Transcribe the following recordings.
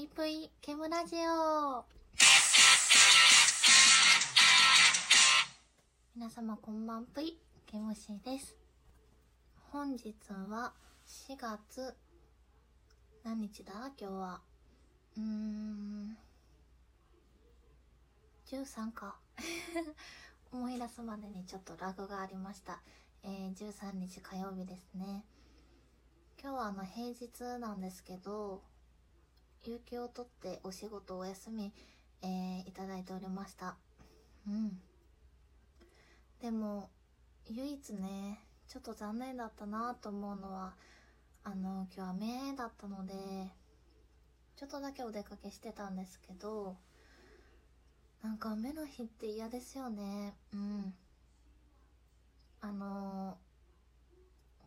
いぷいケムラジオ。皆様こんばんぷいケムシです。本日は4月何日だ？今日は。うーん。13か。思い出すまでにちょっとラグがありました。えー、13日火曜日ですね。今日はあの平日なんですけど有給を取ってお仕事お休み、えー、いただいておりました。うん。でも唯一ねちょっと残念だったなと思うのはあの今日雨だったのでちょっとだけお出かけしてたんですけどなんか雨の日って嫌ですよね。うん。あの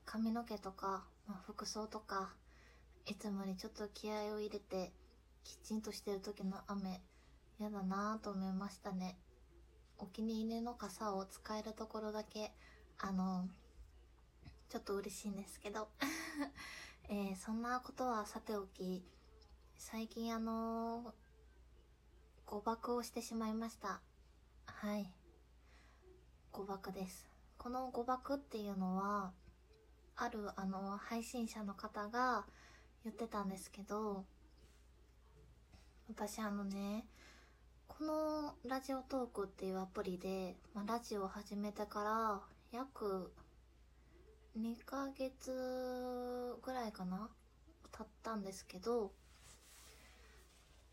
髪の毛とか、まあ、服装とかいつもにちょっと気合を入れてきちんとしてる時の雨嫌だなぁと思いましたね。お気に入りの傘を使えるところだけあのちょっと嬉しいんですけど、えー、そんなことはさておき最近あの誤爆をしてしまいました。はい。誤爆です。この誤爆っていうのはあるあの配信者の方が言ってたんですけど私あのねこのラジオトークっていうアプリで、まあ、ラジオを始めてから約2ヶ月ぐらいかな経ったんですけど、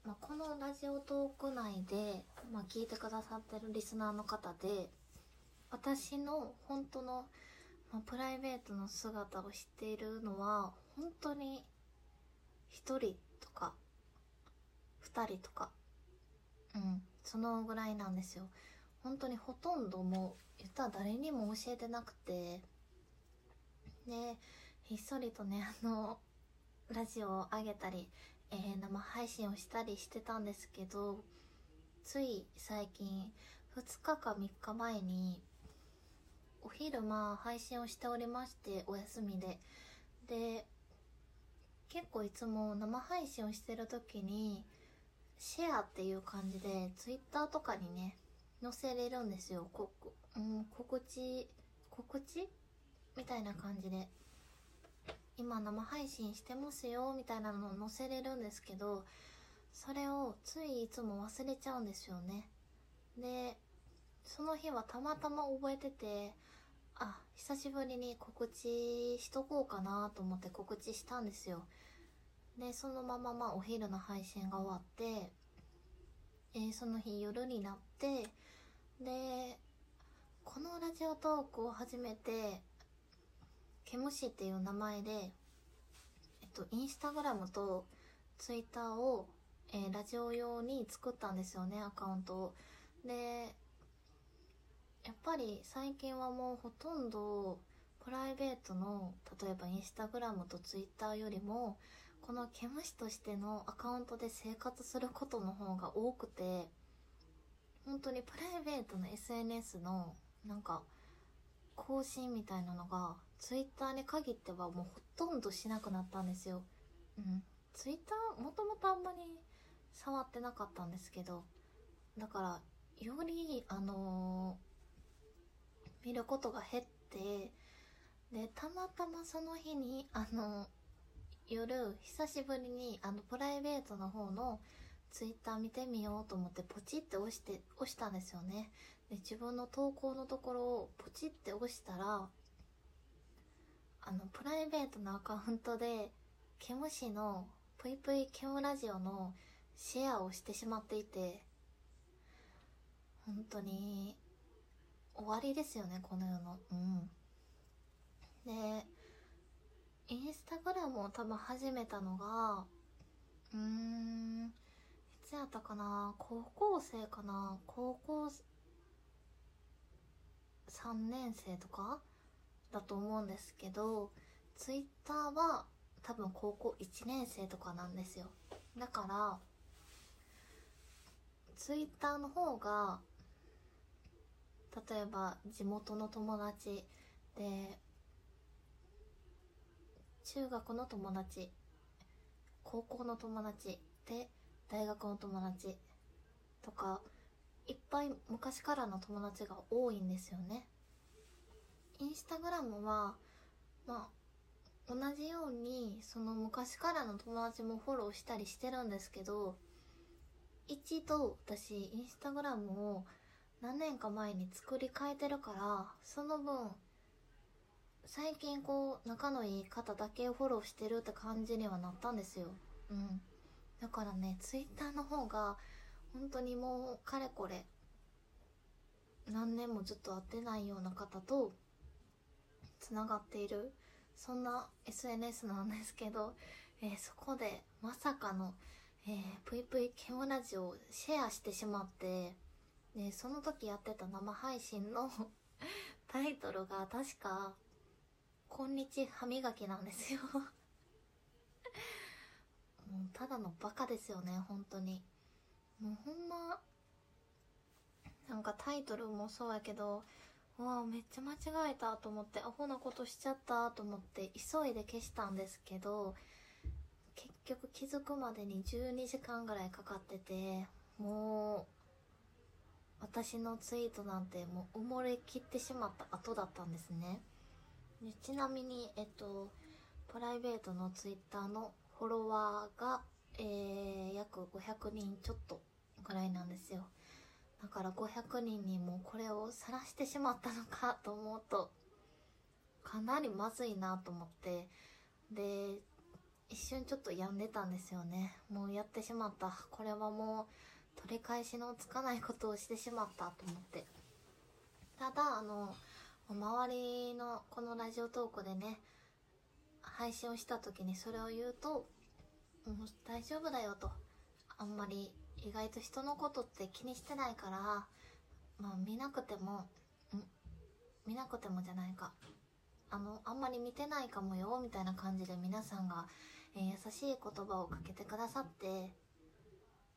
まあ、このラジオトーク内で、まあ、聞いてくださってるリスナーの方で私の本当の、まあ、プライベートの姿を知っているのは本当に1人とか2人とか。うんそのぐらいなんですよ。本当にほとんどもう言ったら誰にも教えてなくて。でひっそりとねあのラジオを上げたり、えー、生配信をしたりしてたんですけどつい最近2日か3日前にお昼まあ配信をしておりましてお休みで。で結構いつも生配信をしてる時にシェアっていう感じで Twitter とかにね載せれるんですよ。こ、うん、告知告知？みたいな感じで。今生配信してますよみたいなのを載せれるんですけどそれをついいつも忘れちゃうんですよね。でその日はたまたま覚えててあ久しぶりに告知しとこうかなと思って告知したんですよ。でそのまままあお昼の配信が終わって、えー、その日夜になってでこのラジオトークを始めてケムシっていう名前でえっとインスタグラムとツイッターを、えー、ラジオ用に作ったんですよねアカウントを。でやっぱり最近はもうほとんどプライベートの例えばインスタグラムとツイッターよりもこの毛虫としてのアカウントで生活することの方が多くて本当にプライベートの SNS のなんか更新みたいなのがツイッターに限ってはもうほとんどしなくなったんですよ。うん。ツイッターもともとあんまり触ってなかったんですけどだからよりあのー見ることが減ってでたまたまその日にあの夜久しぶりにあのプライベートの方のツイッター見てみようと思ってポチって押して押したんですよね。で自分の投稿のところをポチって押したらあのプライベートのアカウントでケムシのぷいぷいケムラジオのシェアをしてしまっていて本当に終わりですよねこの世の。うん。でインスタグラムを多分始めたのがうーんいつやったかな高校生かな高校3年生とかだと思うんですけどツイッターは多分高校1年生とかなんですよ。だからツイッターの方が例えば地元の友達で中学の友達高校の友達で大学の友達とかいっぱい昔からの友達が多いんですよね。インスタグラムはまあ同じようにその昔からの友達もフォローしたりしてるんですけど一度私インスタグラムを何年か前に作り変えてるからその分最近こう仲のいい方だけフォローしてるって感じにはなったんですよ。うん。だからねツイッターの方が本当にもうかれこれ何年もずっと会ってないような方とつながっている。そんな SNS なんですけど、えー、そこでまさかの、えー、ぷいぷいケムラジオをシェアしてしまってでその時やってた生配信の タイトルが確か「こんにち歯磨き」なんですよ。もうただのバカですよね本当に。もうほんまなんかタイトルもそうやけどうわめっちゃ間違えたと思ってアホなことしちゃったと思って急いで消したんですけど結局気づくまでに12時間ぐらいかかっててもう私のツイートなんてもう埋もれきってしまった後だったんですね。でちなみにえっとプライベートのツイッターのフォロワーが、えー、約500人ちょっとぐらいなんですよ。だから500人にもこれを晒してしまったのかと思うとかなりまずいなと思ってで一瞬ちょっと病んでたんですよね。もうやってしまった。これはもう取り返しのつかないことをしてしまったと思って。ただあの周りのこのラジオトークでね配信をした時にそれを言うと「もう大丈夫だよ」と。あんまり意外と人のことって気にしてないからまあ見なくてもん見なくてもじゃないか。あのあんまり見てないかもよみたいな感じで皆さんが、えー、優しい言葉をかけてくださって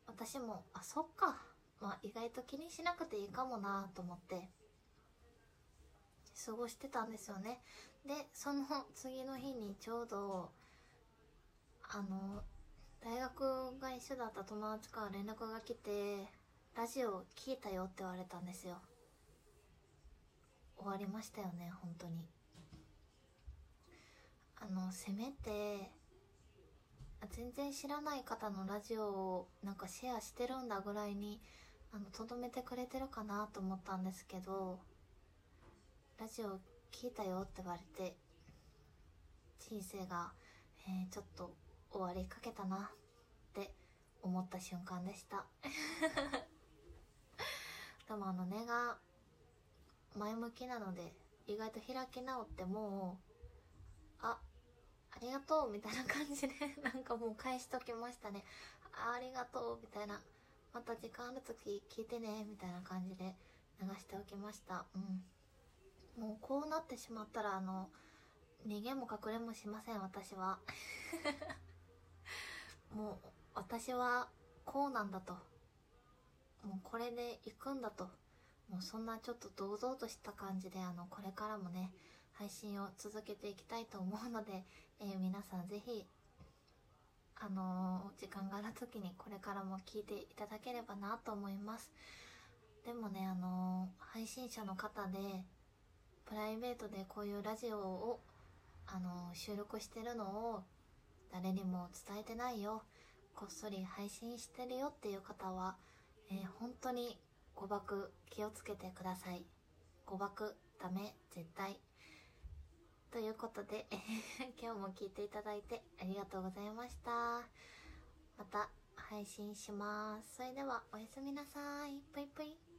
私もあそっか。まあ意外と気にしなくていいかもなと思って。過ごしてたんですよね。でその次の日にちょうどあの大学が一緒だった友達から連絡が来てラジオ聞いたよって言われたんですよ。終わりましたよね本当に。あのせめて全然知らない方のラジオをなんかシェアしてるんだぐらいにあのとどめてくれてるかなと思ったんですけどラジオ聞いたよって言われて人生が、えー、ちょっと終わりかけたなって思った瞬間でした。でもあの根が前向きなので意外と開き直ってもうあありがとうみたいな感じで なんかもう返しときましたね。ありがとうみたいな。また時間ある時聞いてねみたいな感じで流しておきました。うん。もうこうなってしまったらあの逃げも隠れもしません私は。もう私はこうなんだと。もうこれで行くんだと。もうそんなちょっと堂々とした感じであのこれからもね配信を続けていきたいと思うので、えー、皆さんぜひあのー、時間がある時にこれからも聞いていただければなと思います。でもねあのー、配信者の方でプライベートでこういうラジオをあの収録してるのを誰にも伝えてないよ。こっそり配信してるよっていう方は、えー、本当に誤爆気をつけてください。誤爆ダメ絶対。ということで 今日も聞いていただいてありがとうございました。また配信します。それではおやすみなさい。ぷいぷい。